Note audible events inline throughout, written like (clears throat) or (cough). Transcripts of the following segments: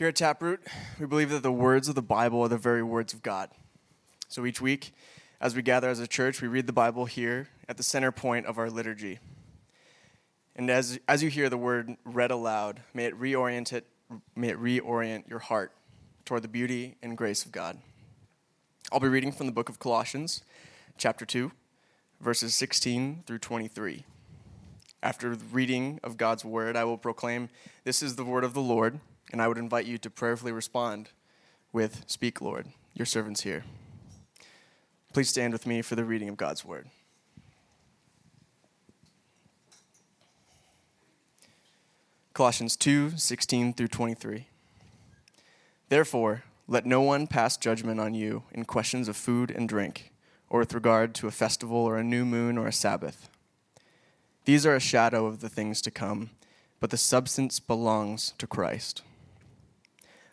Here at Taproot, we believe that the words of the Bible are the very words of God. So each week, as we gather as a church, we read the Bible here at the center point of our liturgy. And as, as you hear the word read aloud, may it reorient it, may it reorient your heart toward the beauty and grace of God. I'll be reading from the book of Colossians, chapter 2, verses 16 through 23. After the reading of God's word, I will proclaim, This is the word of the Lord, and I would invite you to prayerfully respond with, Speak, Lord, your servant's here. Please stand with me for the reading of God's word. Colossians 2 16 through 23. Therefore, let no one pass judgment on you in questions of food and drink, or with regard to a festival or a new moon or a Sabbath. These are a shadow of the things to come, but the substance belongs to Christ.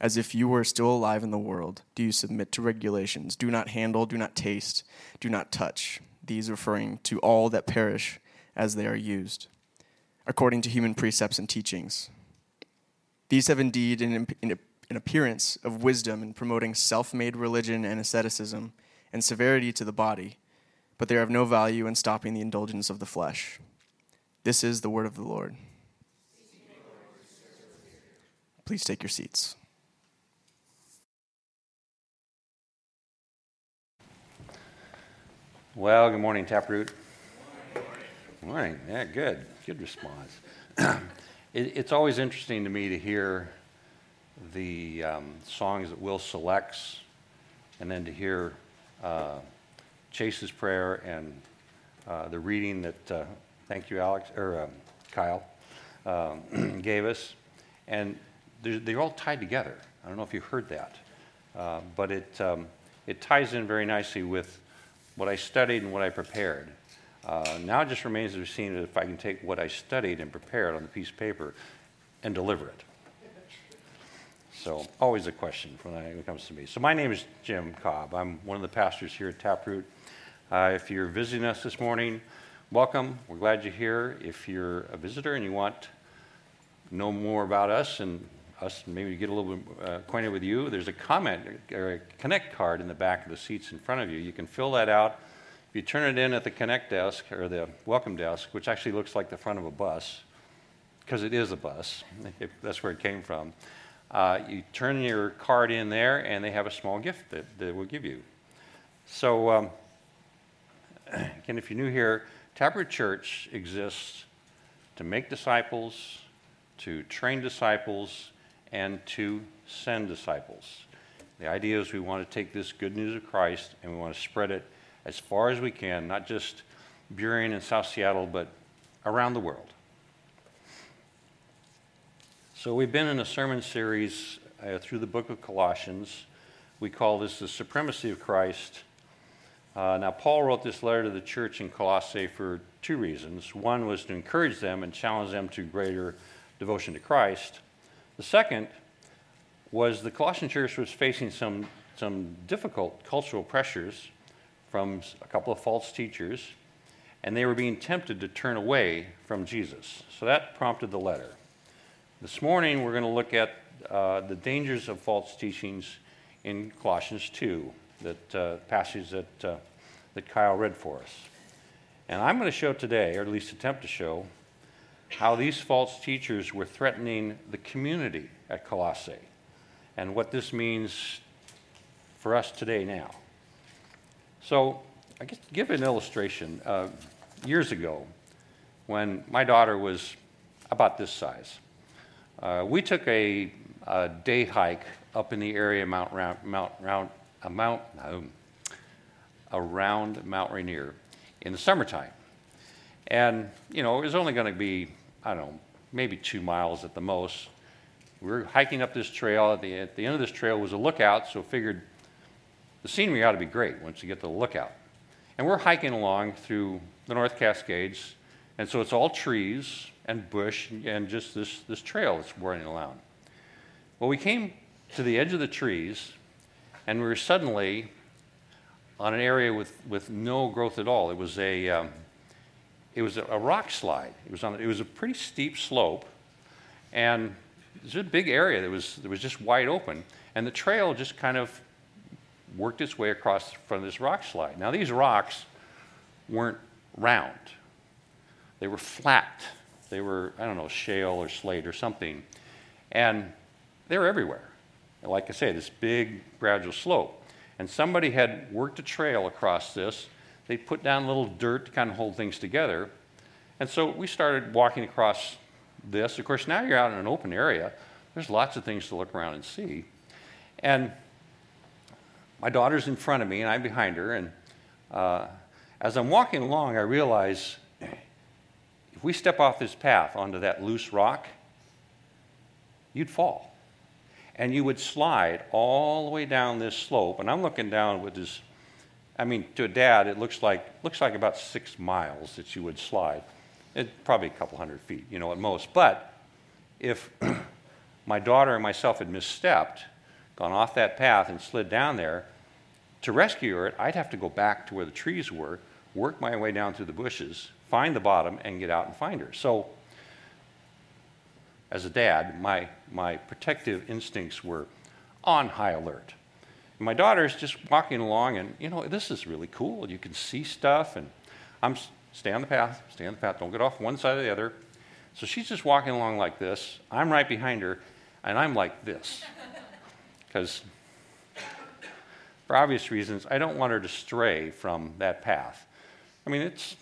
as if you were still alive in the world, do you submit to regulations? Do not handle, do not taste, do not touch. These referring to all that perish as they are used, according to human precepts and teachings. These have indeed an, an appearance of wisdom in promoting self made religion and asceticism and severity to the body, but they are of no value in stopping the indulgence of the flesh. This is the word of the Lord. Please take your seats. Well, good morning, Taproot. Morning. Yeah, good. Good response. (clears throat) it, it's always interesting to me to hear the um, songs that Will selects, and then to hear uh, Chase's prayer and uh, the reading that, uh, thank you, Alex, or um, Kyle, um, (clears throat) gave us. And they're, they're, all tied together. I don't know if you heard that, uh, but it, um, it ties in very nicely with what I studied and what I prepared. Uh, now it just remains to be seen if I can take what I studied and prepared on the piece of paper and deliver it. So, always a question when, it comes to me. So, my name is Jim Cobb. I'm one of the pastors here at Taproot. Uh, if you're visiting us this morning, welcome. We're glad you're here. If you're a visitor and you want to know more about us and us maybe to get a little bit uh, acquainted with you, there's a comment or a connect card in the back of the seats in front of you. You can fill that out If you turn it in at the Connect desk or the welcome desk, which actually looks like the front of a bus, because it is a bus, (laughs) that's where it came from, uh, you turn your card in there and they have a small gift that they will give you. So, um, (clears throat) again, if you're new here, Taproot Church exists to make disciples, to train disciples, and to send disciples. The idea is we want to take this good news of Christ and we want to spread it as far as we can, not just Burien and South Seattle, but around the world. So, we've been in a sermon series uh, through the book of Colossians. We call this the supremacy of Christ. Uh, now, Paul wrote this letter to the church in Colossae for two reasons. One was to encourage them and challenge them to greater devotion to Christ. The second was the Colossian church was facing some, some difficult cultural pressures from a couple of false teachers, and they were being tempted to turn away from Jesus. So that prompted the letter. This morning, we're going to look at uh, the dangers of false teachings in Colossians 2, that uh, passage that, uh, that Kyle read for us. And I'm going to show today, or at least attempt to show, how these false teachers were threatening the community at Colossae and what this means for us today now. So, I guess to give an illustration, uh, years ago, when my daughter was about this size, uh, we took a, a, day hike up in the area Mount Round, Mount Round, uh, Mount around Mount Rainier in the summertime, and you know it was only going to be I don't know maybe two miles at the most. We were hiking up this trail. At the, at the end of this trail was a lookout, so figured the scenery ought to be great once you get to the lookout. And we're hiking along through the North Cascades, and so it's all trees and bush and just this, this trail that's winding along. Well, we came to the edge of the trees, and we were suddenly on an area with, with no growth at all. It was a, um, it was a, rock slide. It was, on, it was a pretty steep slope, and was a big area that was, that was just wide open. And the trail just kind of worked its way across from this rock slide. Now, these rocks weren't round, they were flat. They were, I don't know, shale or slate or something. And they were everywhere. Like I say, this big gradual slope. And somebody had worked a trail across this. They put down little dirt to kind of hold things together. And so we started walking across this. Of course, now you're out in an open area. There's lots of things to look around and see. And my daughter's in front of me, and I'm behind her. And uh, as I'm walking along, I realize if we step off this path onto that loose rock, you'd fall. And you would slide all the way down this slope. And I'm looking down with this, I mean, to a dad, it looks like, looks like about six miles that you would slide. It, probably a couple hundred feet, you know, at most. But if (clears throat) my daughter and myself had misstepped, gone off that path and slid down there, to rescue her, I'd have to go back to where the trees were, work my way down through the bushes, find the bottom, and get out and find her. So, as a dad, my, my protective instincts were on high alert. My daughter's just walking along, and you know, this is really cool. You can see stuff, and I'm stay on the path, stay on the path, don't get off one side or the other. So she's just walking along like this. I'm right behind her, and I'm like this. (laughs) Because, for obvious reasons, I don't want her to stray from that path. I mean, it's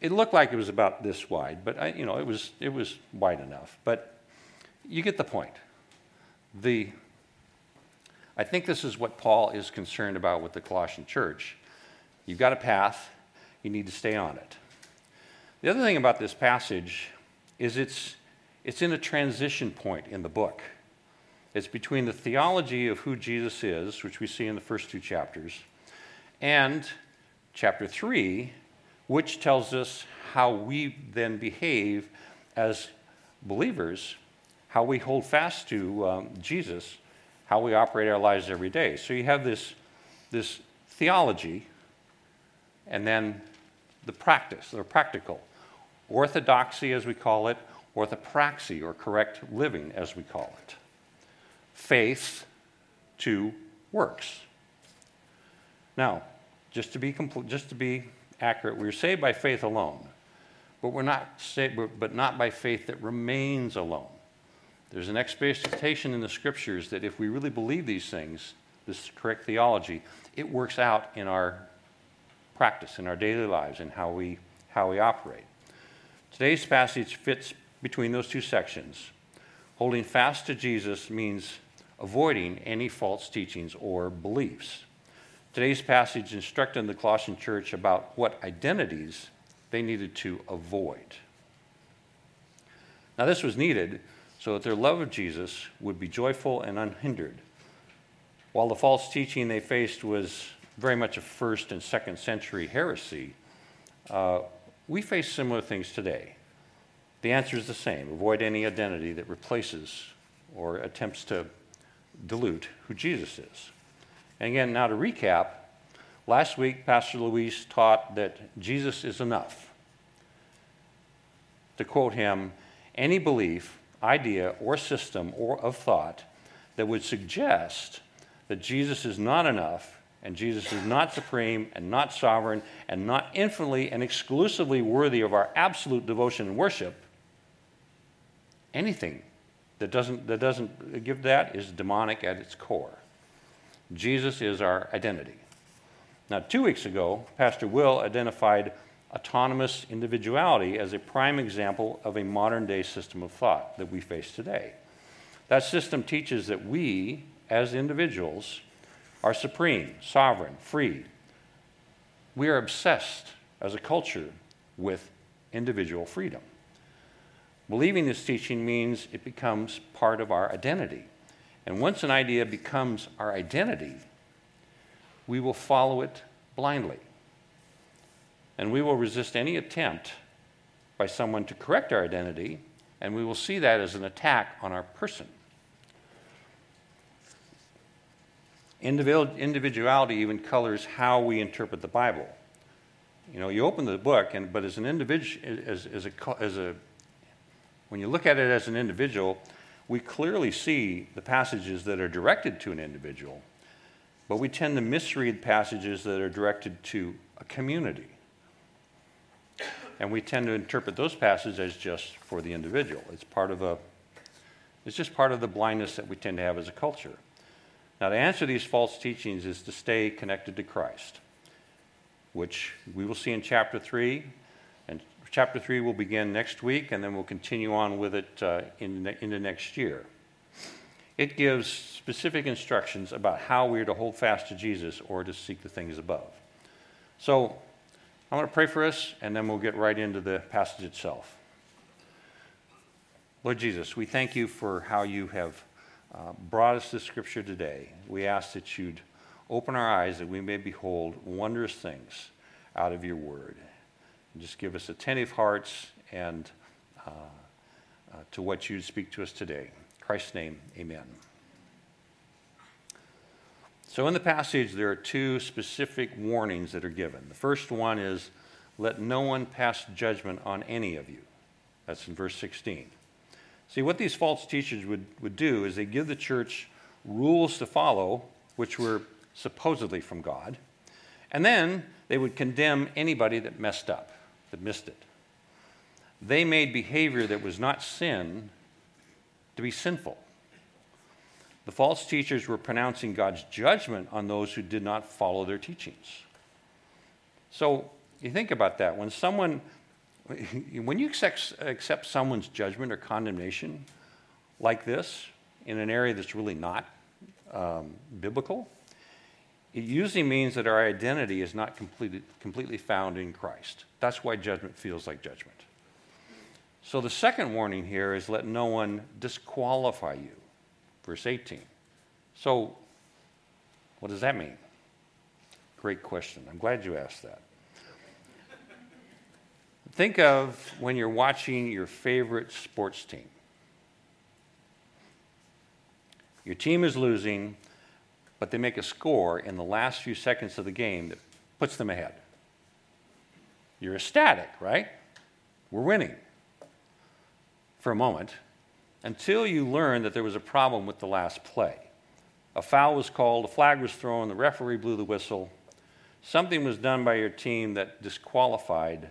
it looked like it was about this wide, but I, you know, it was, it was wide enough. But you get the point. The, I think this is what Paul is concerned about with the Colossian church. You've got a path, you need to stay on it. The other thing about this passage is it's, it's in a transition point in the book. It's between the theology of who Jesus is, which we see in the first two chapters, and chapter 3, which tells us how we then behave as believers, how we hold fast to um, Jesus, how we operate our lives every day. So you have this, this theology and then the practice, the practical. Orthodoxy, as we call it, orthopraxy, or correct living, as we call it. Faith to works. Now, just to be, compl- just to be accurate. We are saved by faith alone, but we're not saved, but not by faith that remains alone. There's an expectation in the scriptures that if we really believe these things, this correct theology, it works out in our practice, in our daily lives, and how we, how we operate. Today's passage fits between those two sections. Holding fast to Jesus means avoiding any false teachings or beliefs. Today's passage instructed the Colossian church about what identities they needed to avoid. Now, this was needed so that their love of Jesus would be joyful and unhindered. While the false teaching they faced was very much a first and second century heresy, uh, we face similar things today. The answer is the same avoid any identity that replaces or attempts to dilute who Jesus is. And again, now to recap, last week Pastor Luis taught that Jesus is enough. To quote him, any belief, idea, or system or of thought that would suggest that Jesus is not enough and Jesus is not supreme and not sovereign and not infinitely and exclusively worthy of our absolute devotion and worship, anything that doesn't, that doesn't give that is demonic at its core. Jesus is our identity. Now, two weeks ago, Pastor Will identified autonomous individuality as a prime example of a modern day system of thought that we face today. That system teaches that we, as individuals, are supreme, sovereign, free. We are obsessed as a culture with individual freedom. Believing this teaching means it becomes part of our identity. And once an idea becomes our identity, we will follow it blindly. And we will resist any attempt by someone to correct our identity, and we will see that as an attack on our person. Individuality even colors how we interpret the Bible. You know, you open the book, and but as an individual, as, as, a, as a, when you look at it as an individual, we clearly see the passages that are directed to an individual, but we tend to misread passages that are directed to a community. And we tend to interpret those passages as just for the individual. It's part of a, it's just part of the blindness that we tend to have as a culture. Now, to answer these false teachings is to stay connected to Christ which we will see in chapter 3. And chapter 3 will begin next week, and then we'll continue on with it uh, in, into next year. It gives specific instructions about how we are to hold fast to Jesus or to seek the things above. So, I want to pray for us, and then we'll get right into the passage itself. Lord Jesus, we thank you for how you have uh, brought us to Scripture today. We ask that you'd Open our eyes that we may behold wondrous things out of your word. And just give us attentive hearts and uh, uh, to what you speak to us today. In Christ's name, amen. So, in the passage, there are two specific warnings that are given. The first one is, Let no one pass judgment on any of you. That's in verse 16. See, what these false teachers would, would do is they give the church rules to follow, which were supposedly from God. And then they would condemn anybody that messed up, that missed it. They made behavior that was not sin to be sinful. The false teachers were pronouncing God's judgment on those who did not follow their teachings. So you think about that. When someone, (laughs) when you accept, someone's judgment or condemnation like this in an area that's really not um, biblical, it usually means that our identity is not completely found in Christ. That's why judgment feels like judgment. So the second warning here is let no one disqualify you. Verse 18. So, what does that mean? Great question. I'm glad you asked that. Think of when you're watching your favorite sports team. Your team is losing, but they make a score in the last few seconds of the game that puts them ahead. You're ecstatic, right? We're winning for a moment until you learn that there was a problem with the last play. A foul was called, a flag was thrown, the referee blew the whistle. Something was done by your team that disqualified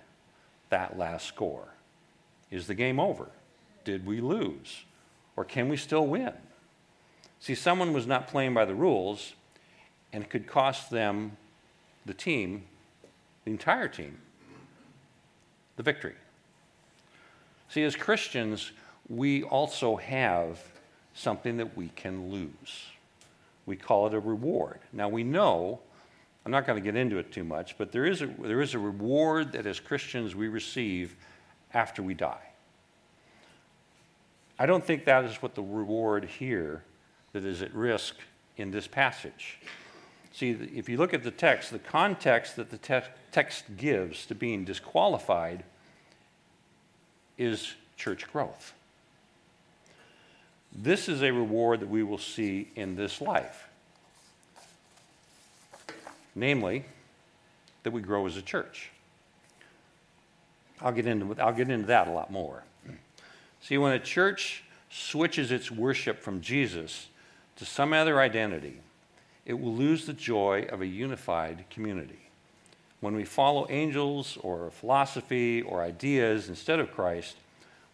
that last score. Is the game over? Did we lose? Or can we still win? See, someone was not playing by the rules and it could cost them, the team, the entire team, the victory. See, as Christians, we also have something that we can lose. We call it a reward. Now, we know, I'm not going to get into it too much, but there is, a, there is a reward that as Christians we receive after we die. I don't think that is what the reward here that is at risk in this passage. See, if you look at the text, the context that the te- text gives to being disqualified is church growth. This is a reward that we will see in this life. Namely, that we grow as a church. I'll get into, I'll get into that a lot more. See, when a church switches its worship from Jesus to some other identity, it will lose the joy of a unified community. When we follow angels or philosophy or ideas instead of Christ,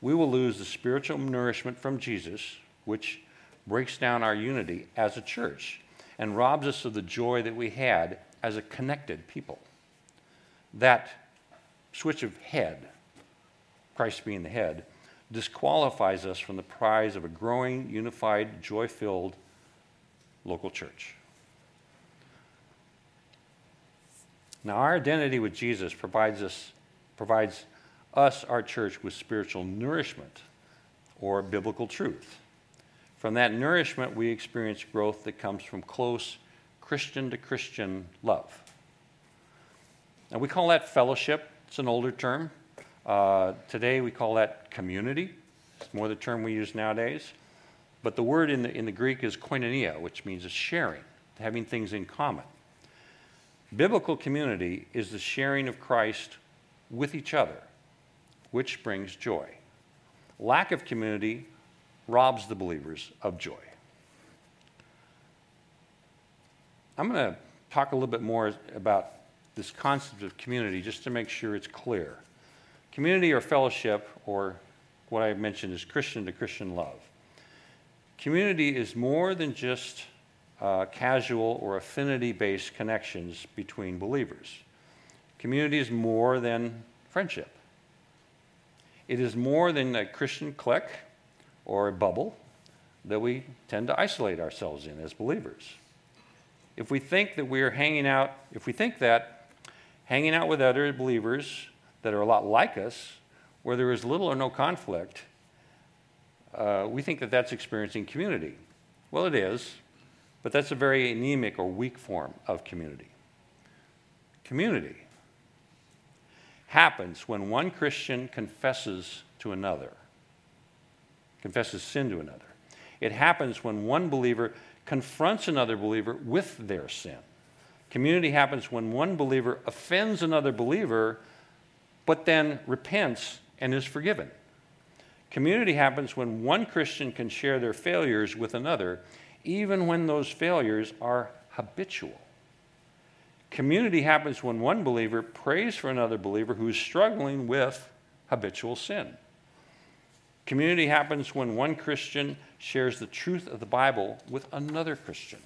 we will lose the spiritual nourishment from Jesus, which breaks down our unity as a church and robs us of the joy that we had as a connected people. That switch of head, Christ being the head, disqualifies us from the prize of a growing, unified, joy filled local church. Now, our identity with Jesus provides us, provides us, our church, with spiritual nourishment or biblical truth. From that nourishment, we experience growth that comes from close Christian to Christian love. And we call that fellowship. It's an older term. Uh, today we call that community. It's more the term we use nowadays. But the word in the, in the Greek is koinonia, which means sharing, having things in common. Biblical community is the sharing of Christ with each other, which brings joy. Lack of community robs the believers of joy. I'm going to talk a little bit more about this concept of community just to make sure it's clear. Community or fellowship, or what I mentioned is Christian to Christian love. Community is more than just uh, casual or affinity based connections between believers. Community is more than friendship, it is more than a Christian clique or a bubble that we tend to isolate ourselves in as believers. If we think that we're hanging out, if we think that hanging out with other believers that are a lot like us, where there is little or no conflict, uh, we think that that's experiencing community. Well, it is, but that's a very anemic or weak form of community. Community happens when one Christian confesses to another, confesses sin to another. It happens when one believer confronts another believer with their sin. Community happens when one believer offends another believer, but then repents and is forgiven. Community happens when one Christian can share their failures with another, even when those failures are habitual. Community happens when one believer prays for another believer who is struggling with habitual sin. Community happens when one Christian shares the truth of the Bible with another Christian.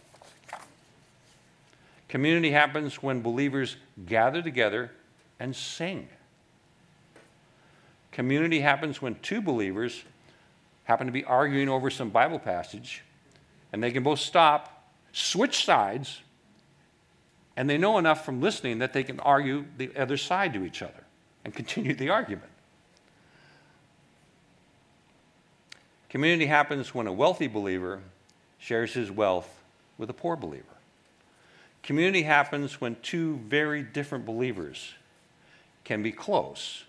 Community happens when believers gather together and sing. Community happens when two believers happen to be arguing over some Bible passage and they can both stop, switch sides, and they know enough from listening that they can argue the other side to each other and continue the argument. Community happens when a wealthy believer shares his wealth with a poor believer. Community happens when two very different believers can be close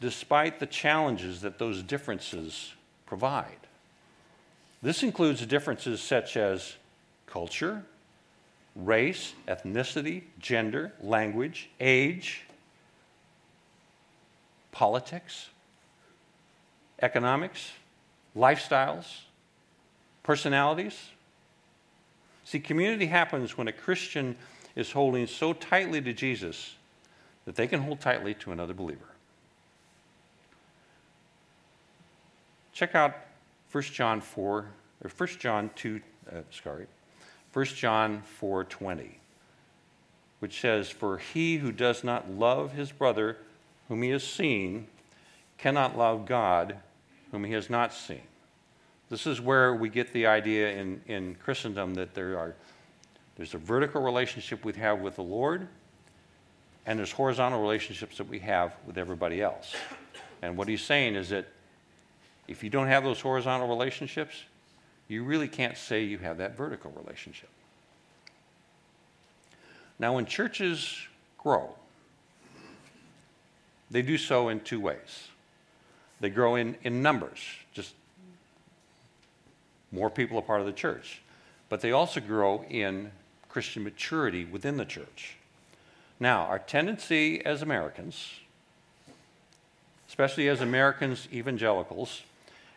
despite the challenges that those differences provide. This includes differences such as culture, race, ethnicity, gender, language, age, politics, economics, lifestyles, personalities. See, community happens when a Christian is holding so tightly to Jesus that they can hold tightly to another believer. Check out 1 John 4, or 1 John 2, uh, sorry, 1 John 4.20, which says, For he who does not love his brother whom he has seen cannot love God whom he has not seen. This is where we get the idea in, in Christendom that there are, there's a vertical relationship we have with the Lord, and there's horizontal relationships that we have with everybody else. And what he's saying is that if you don't have those horizontal relationships, you really can't say you have that vertical relationship. Now, when churches grow, they do so in two ways. They grow in, in numbers, just more people are part of the church. But they also grow in Christian maturity within the church. Now, our tendency as Americans, especially as Americans evangelicals,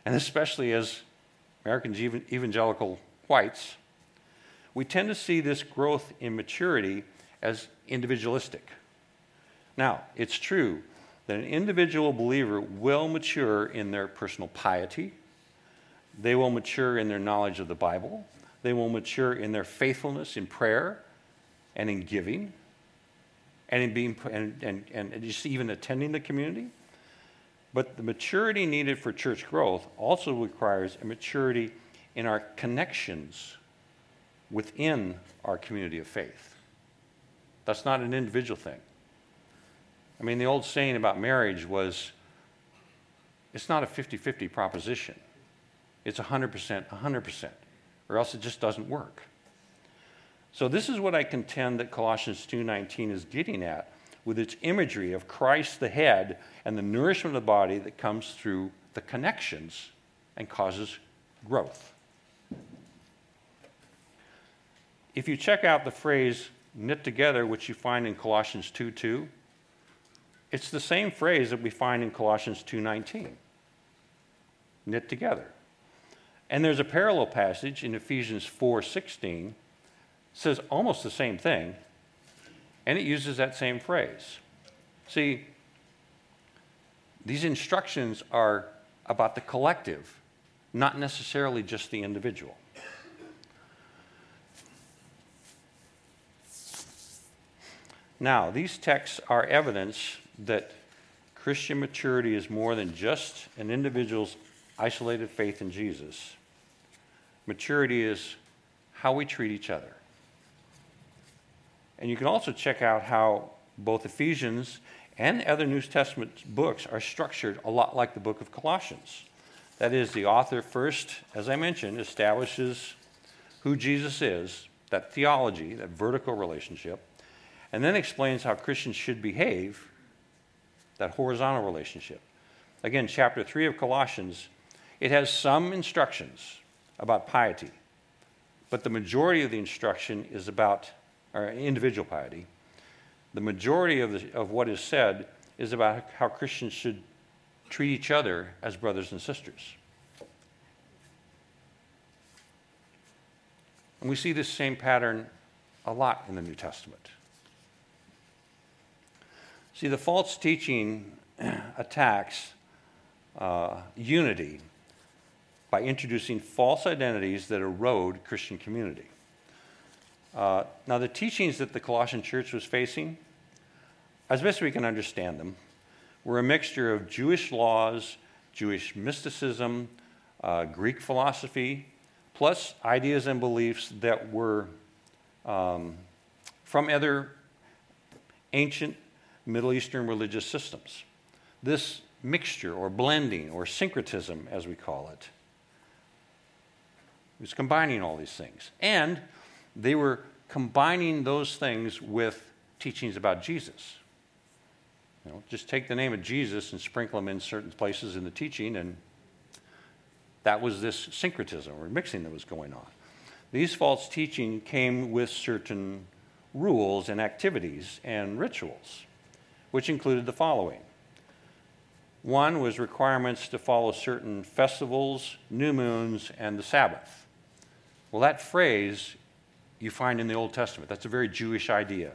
and especially as Americans evangelical whites, we tend to see this growth in maturity as individualistic. Now, it's true that an individual believer will mature in their personal piety, they will mature in their knowledge of the Bible, they will mature in their faithfulness in prayer and in giving and in being and, and, and just even attending the community. But the maturity needed for church growth also requires a maturity in our connections within our community of faith. That's not an individual thing. I mean, the old saying about marriage was it's not a 50 50 proposition, it's 100% 100%, or else it just doesn't work. So this is what I contend that Colossians 2:19 is getting at with its imagery of Christ the head and the nourishment of the body that comes through the connections and causes growth. If you check out the phrase knit together, which you find in Colossians 2 2, it's the same phrase that we find in Colossians 2:19. Knit together. And there's a parallel passage in Ephesians 4:16 says almost the same thing, and it uses that same phrase. See, these instructions are about the collective, not necessarily just the individual. Now, these texts are evidence that Christian maturity is more than just an individual's isolated faith in Jesus. Maturity is how we treat each other. And you can also check out how both Ephesians and other New Testament books are structured a lot like the book of Colossians. That is, the author first, as I mentioned, establishes who Jesus is, that theology, that vertical relationship, and then explains how Christians should behave, that horizontal relationship. Again, chapter 3 of Colossians, it has some instructions about piety, but the majority of the instruction is about individual piety. The majority of, the, of what is said is about how Christians should treat each other as brothers and sisters. And we see this same pattern a lot in the New Testament. See, the false teaching (clears throat) attacks uh, unity by introducing false identities that erode Christian community. Uh, now, the teachings that the Colossian church was facing, as best we can understand them, were a mixture of Jewish laws, Jewish mysticism, uh, Greek philosophy, plus ideas and beliefs that were um, from other ancient Middle Eastern religious systems. This mixture or blending or syncretism, as we call it, was combining all these things. And they were combining those things with teachings about Jesus. You know, just take the name of Jesus and sprinkle them in certain places in the teaching, and that was this syncretism or mixing that was going on. These false teaching came with certain rules and activities and rituals which included the following. One was requirements to follow certain festivals, new moons, and the Sabbath. Well, that phrase you find in the Old Testament. That's a very Jewish idea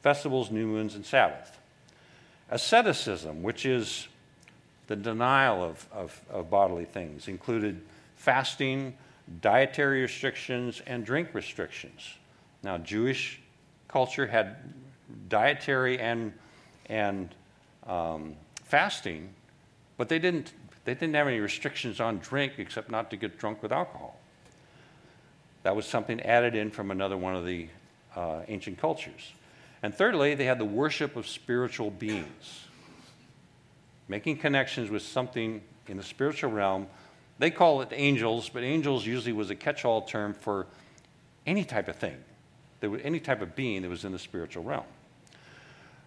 festivals, new moons, and Sabbath. Asceticism, which is the denial of, of, of bodily things, included fasting, dietary restrictions, and drink restrictions. Now, Jewish culture had dietary and and um, fasting, but they didn't, they didn't have any restrictions on drink except not to get drunk with alcohol. That was something added in from another one of the uh, ancient cultures. And thirdly, they had the worship of spiritual beings, making connections with something in the spiritual realm. They call it angels, but angels usually was a catch all term for any type of thing, there was any type of being that was in the spiritual realm.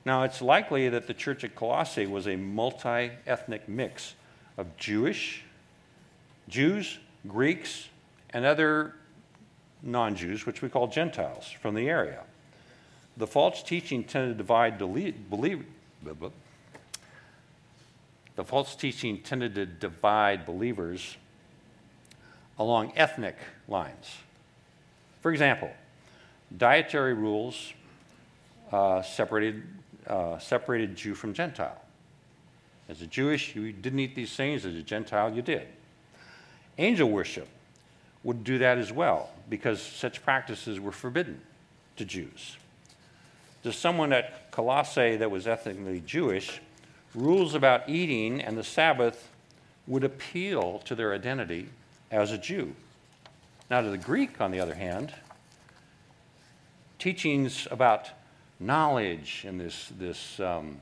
Now, it's likely that the church at Colossae was a multi ethnic mix of Jewish, Jews, Greeks, and other non Jews, which we call Gentiles, from the area. The false teaching tended to divide believe, the false teaching tended to divide believers along ethnic lines. For example, dietary rules uh, separated uh, separated Jew from Gentile. As a Jewish, you didn't eat these things. As a Gentile, you did. Angel worship would do that as well because such practices were forbidden to Jews. To someone at Colossae that was ethnically Jewish, rules about eating and the Sabbath would appeal to their identity as a Jew. Now, to the Greek, on the other hand, teachings about knowledge and this, this, um,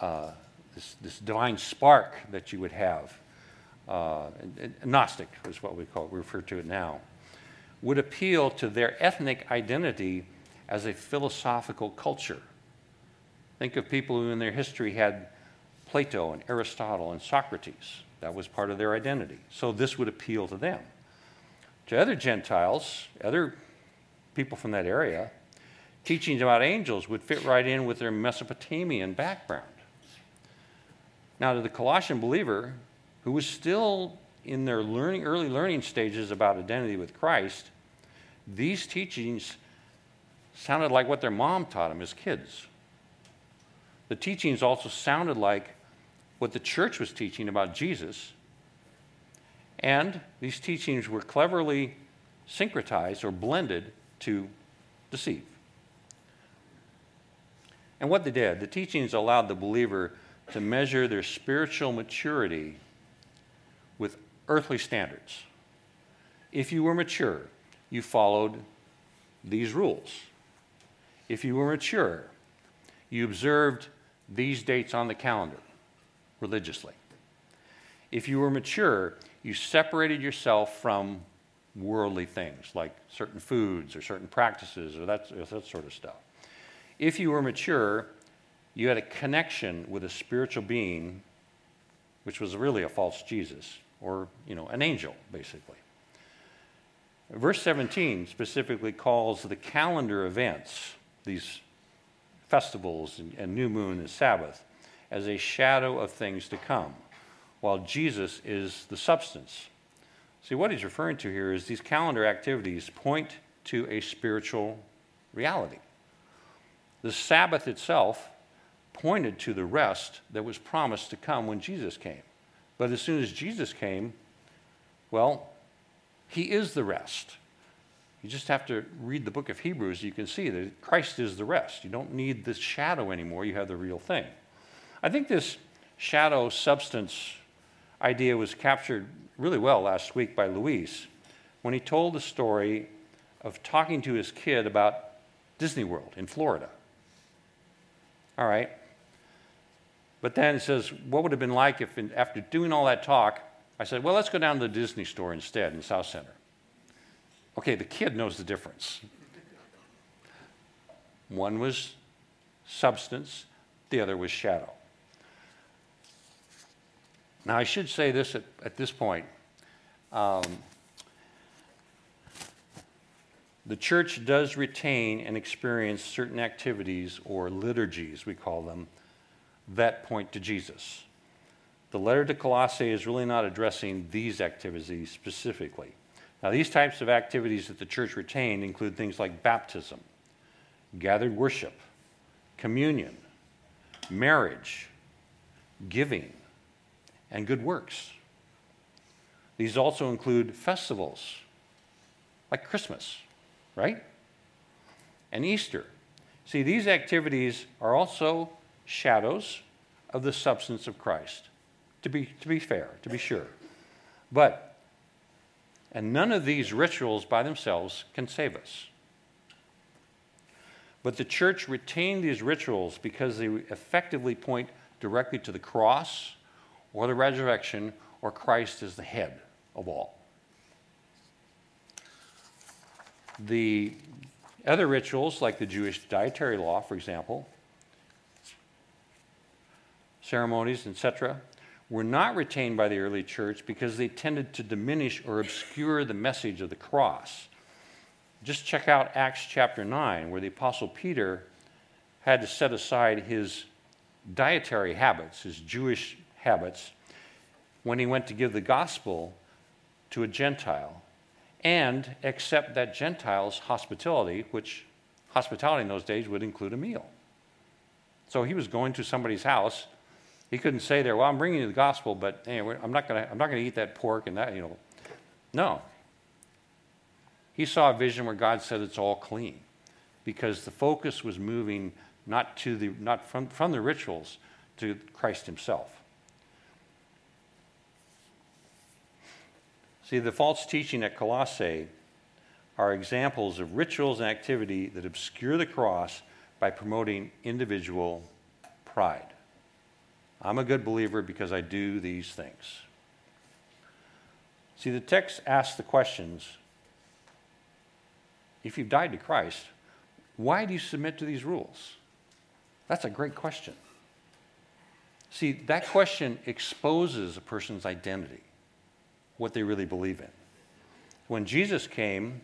uh, this, this, divine spark that you would have. Uh, Gnostic is what we call it, we refer to it now, would appeal to their ethnic identity as a philosophical culture. Think of people who in their history had Plato and Aristotle and Socrates. That was part of their identity. So this would appeal to them. To other Gentiles, other people from that area, teachings about angels would fit right in with their Mesopotamian background. Now, to the Colossian believer, who was still in their learning, early learning stages about identity with Christ, these teachings sounded like what their mom taught them as kids. The teachings also sounded like what the church was teaching about Jesus. And these teachings were cleverly syncretized or blended to deceive. And what they did, the teachings allowed the believer to measure their spiritual maturity with earthly standards. If you were mature, you followed these rules. If you were mature, you observed these dates on the calendar religiously. If you were mature, you separated yourself from worldly things like certain foods or certain practices or that, that sort of stuff. If you were mature, you had a connection with a spiritual being, which was really a false Jesus or you know an angel, basically. Verse 17 specifically calls the calendar events, these festivals and, and new moon and Sabbath, as a shadow of things to come, while Jesus is the substance. See, what he's referring to here is these calendar activities point to a spiritual reality. The Sabbath itself pointed to the rest that was promised to come when Jesus came. But as soon as Jesus came, well, he is the rest. You just have to read the book of Hebrews. You can see that Christ is the rest. You don't need this shadow anymore. You have the real thing. I think this shadow substance idea was captured really well last week by Luis when he told the story of talking to his kid about Disney World in Florida. All right. But then it says, what would have been like if, in, after doing all that talk, I said, well, let's go down to the Disney store instead in Southcenter. Okay, the kid knows the difference. One was substance, the other was shadow. Now, I should say this at, at this point. Um, the church does retain and experience certain activities or liturgies, we call them, that point to Jesus. The letter to Colossae is really not addressing these activities specifically. Now, these types of activities that the church retained include things like baptism, gathered worship, communion, marriage, giving, and good works. These also include festivals like Christmas, right? And Easter. See, these activities are also shadows of the substance of Christ, to be, to be fair, to be sure. But, and none of these rituals by themselves can save us. But the church retained these rituals because they effectively point directly to the cross or the resurrection or Christ as the head of all. The other rituals, like the Jewish dietary law, for example, ceremonies, etc., were not retained by the early church because they tended to diminish or obscure the message of the cross. Just check out Acts chapter 9, where the Apostle Peter had to set aside his dietary habits, his Jewish habits, when he went to give the gospel to a Gentile and accept that Gentile's hospitality, which hospitality in those days would include a meal. So he was going to somebody's house. He couldn't say there, "Well, I'm bringing you the gospel, but anyway, I'm not going to eat that pork and that, you know." No. He saw a vision where God said it's all clean because the focus was moving not to the not from, from the rituals to Christ himself. See, the false teaching at Colossae are examples of rituals and activity that obscure the cross by promoting individual pride. I'm a good believer because I do these things. See, the text asks the questions if you've died to Christ, why do you submit to these rules? That's a great question. See, that question exposes a person's identity, what they really believe in. When Jesus came,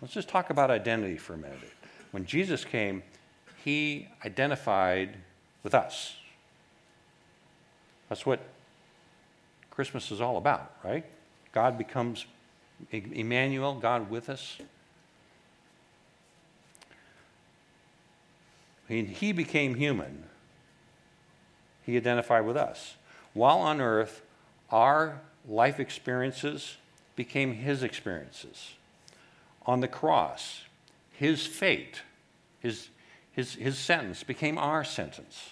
let's just talk about identity for a minute. When Jesus came, he identified with us. That's what Christmas is all about, right? God becomes Emmanuel, God with us. he became human. He identified with us. While on earth, our life experiences became his experiences. On the cross, his fate, his, his, his sentence became our sentence.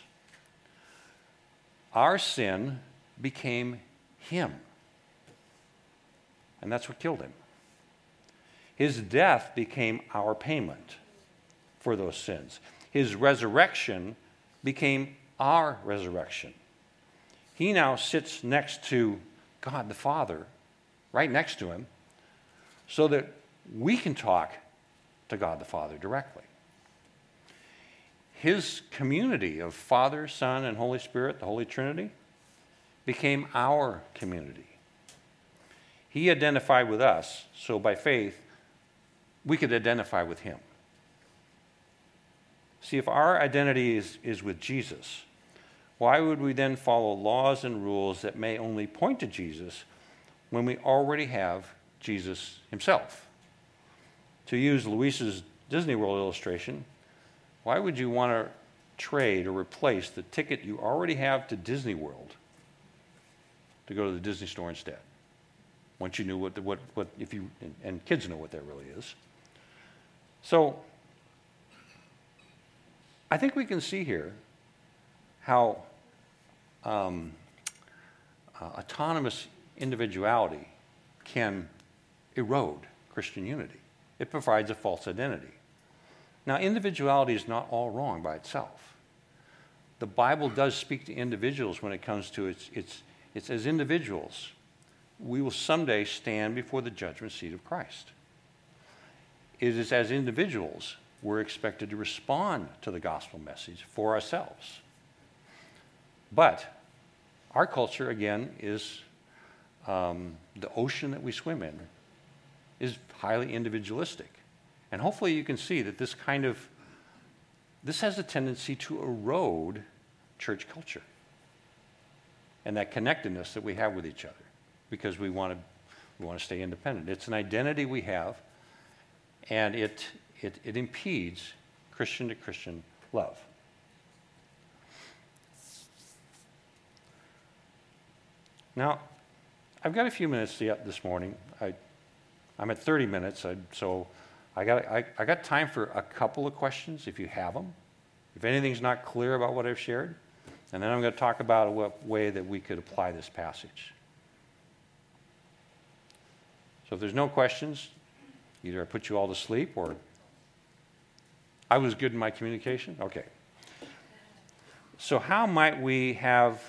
Our sin became him. And that's what killed him. His death became our payment for those sins. His resurrection became our resurrection. He now sits next to God the Father, right next to him, so that we can talk to God the Father directly. His community of Father, Son, and Holy Spirit, the Holy Trinity, became our community. He identified with us, so by faith, we could identify with him. See, if our identity is, is with Jesus, why would we then follow laws and rules that may only point to Jesus when we already have Jesus himself? To use Luis's Disney World illustration, why would you want to trade or replace the ticket you already have to Disney World to go to the Disney store instead? Once you knew what, the, what, what if you, and, and kids know what that really is. So, I think we can see here how um, uh, autonomous individuality can erode Christian unity. It provides a false identity. Now, individuality is not all wrong by itself. The Bible does speak to individuals when it comes to its, its, it's as individuals, we will someday stand before the judgment seat of Christ. It is as individuals we're expected to respond to the gospel message for ourselves. But our culture, again, is um, the ocean that we swim in is highly individualistic. And hopefully you can see that this kind of this has a tendency to erode church culture and that connectedness that we have with each other because we want to we want to stay independent. It's an identity we have, and it it, it impedes Christian to Christian love. Now, I've got a few minutes this morning. I, I'm at 30 minutes, I, so I got, I, I got time for a couple of questions if you have them. If anything's not clear about what I've shared, and then I'm going to talk about a way that we could apply this passage. So if there's no questions, either I put you all to sleep or I was good in my communication? Okay. So, how might we have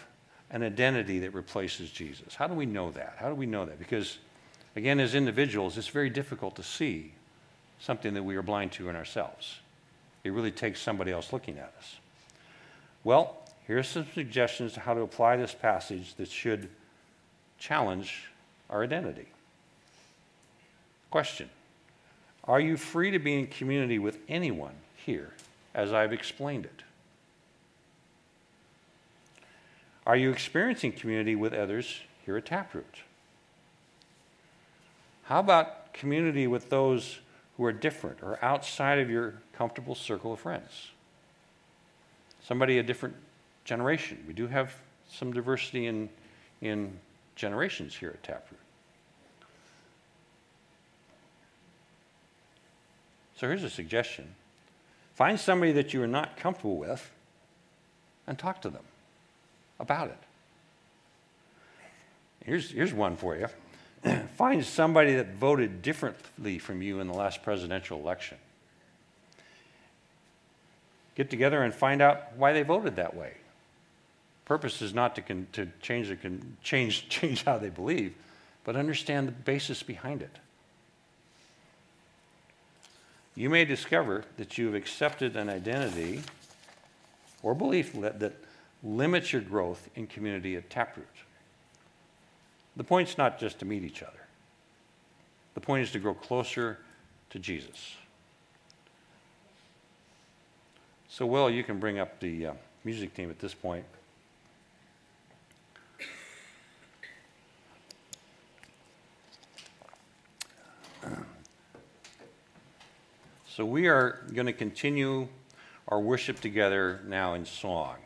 an identity that replaces Jesus? How do we know that? How do we know that? Because, again, as individuals, it's very difficult to see something that we are blind to in ourselves. It really takes somebody else looking at us. Well, here's some suggestions to how to apply this passage that should challenge our identity. Question Are you free to be in community with anyone here as I've explained it? Are you experiencing community with others here at Taproot? How about community with those who are different or outside of your comfortable circle of friends? Somebody a different generation. We do have some diversity in, in generations here at Taproot. So here's a suggestion Find somebody that you are not comfortable with and talk to them about it. Here's, here's one for you (clears throat) find somebody that voted differently from you in the last presidential election. Get together and find out why they voted that way. Purpose is not to, con- to change, the con- change, (laughs) change how they believe, but understand the basis behind it. you may discover that you've accepted an identity or belief that, that limits your growth in community at Taproot. The point's not just to meet each other. The point is to grow closer to Jesus. So, Will, you can bring up the uh, music team at this point. So, we are going to continue our worship together now in song.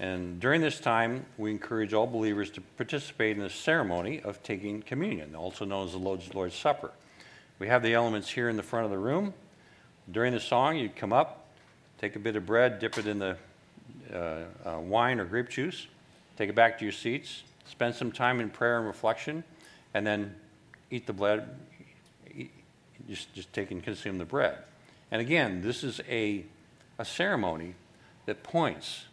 And during this time, we encourage all believers to participate in the ceremony of taking communion, also known as the Lord's, Supper. We have the elements here in the front of the room. During the song, you'd come up, take a bit of bread, dip it in the uh, uh, wine or grape juice, take it back to your seats, spend some time in prayer and reflection, and then eat the bread, eat, just, just take and consume the bread. And again, this is a, a ceremony that points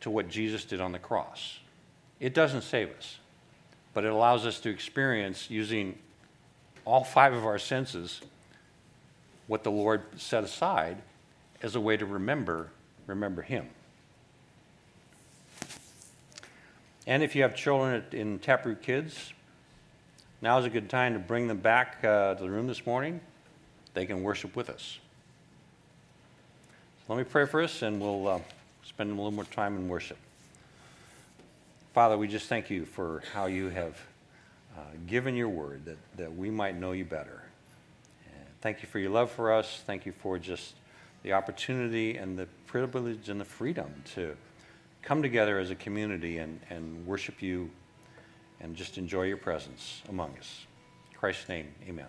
to what Jesus did on the cross. It doesn't save us, but it allows us to experience using all five of our senses what the Lord set aside as a way to remember remember him. And if you have children in Taproot Kids, now is a good time to bring them back uh, to the room this morning. They can worship with us. So let me pray for us, and we'll uh, spend a little more time in worship. Father, we just thank you for how you have uh, given your word that, that we might know you better. And thank you for your love for us. Thank you for just the opportunity and the privilege and the freedom to come together as a community and, and worship you and just enjoy your presence among us. In Christ's name, amen.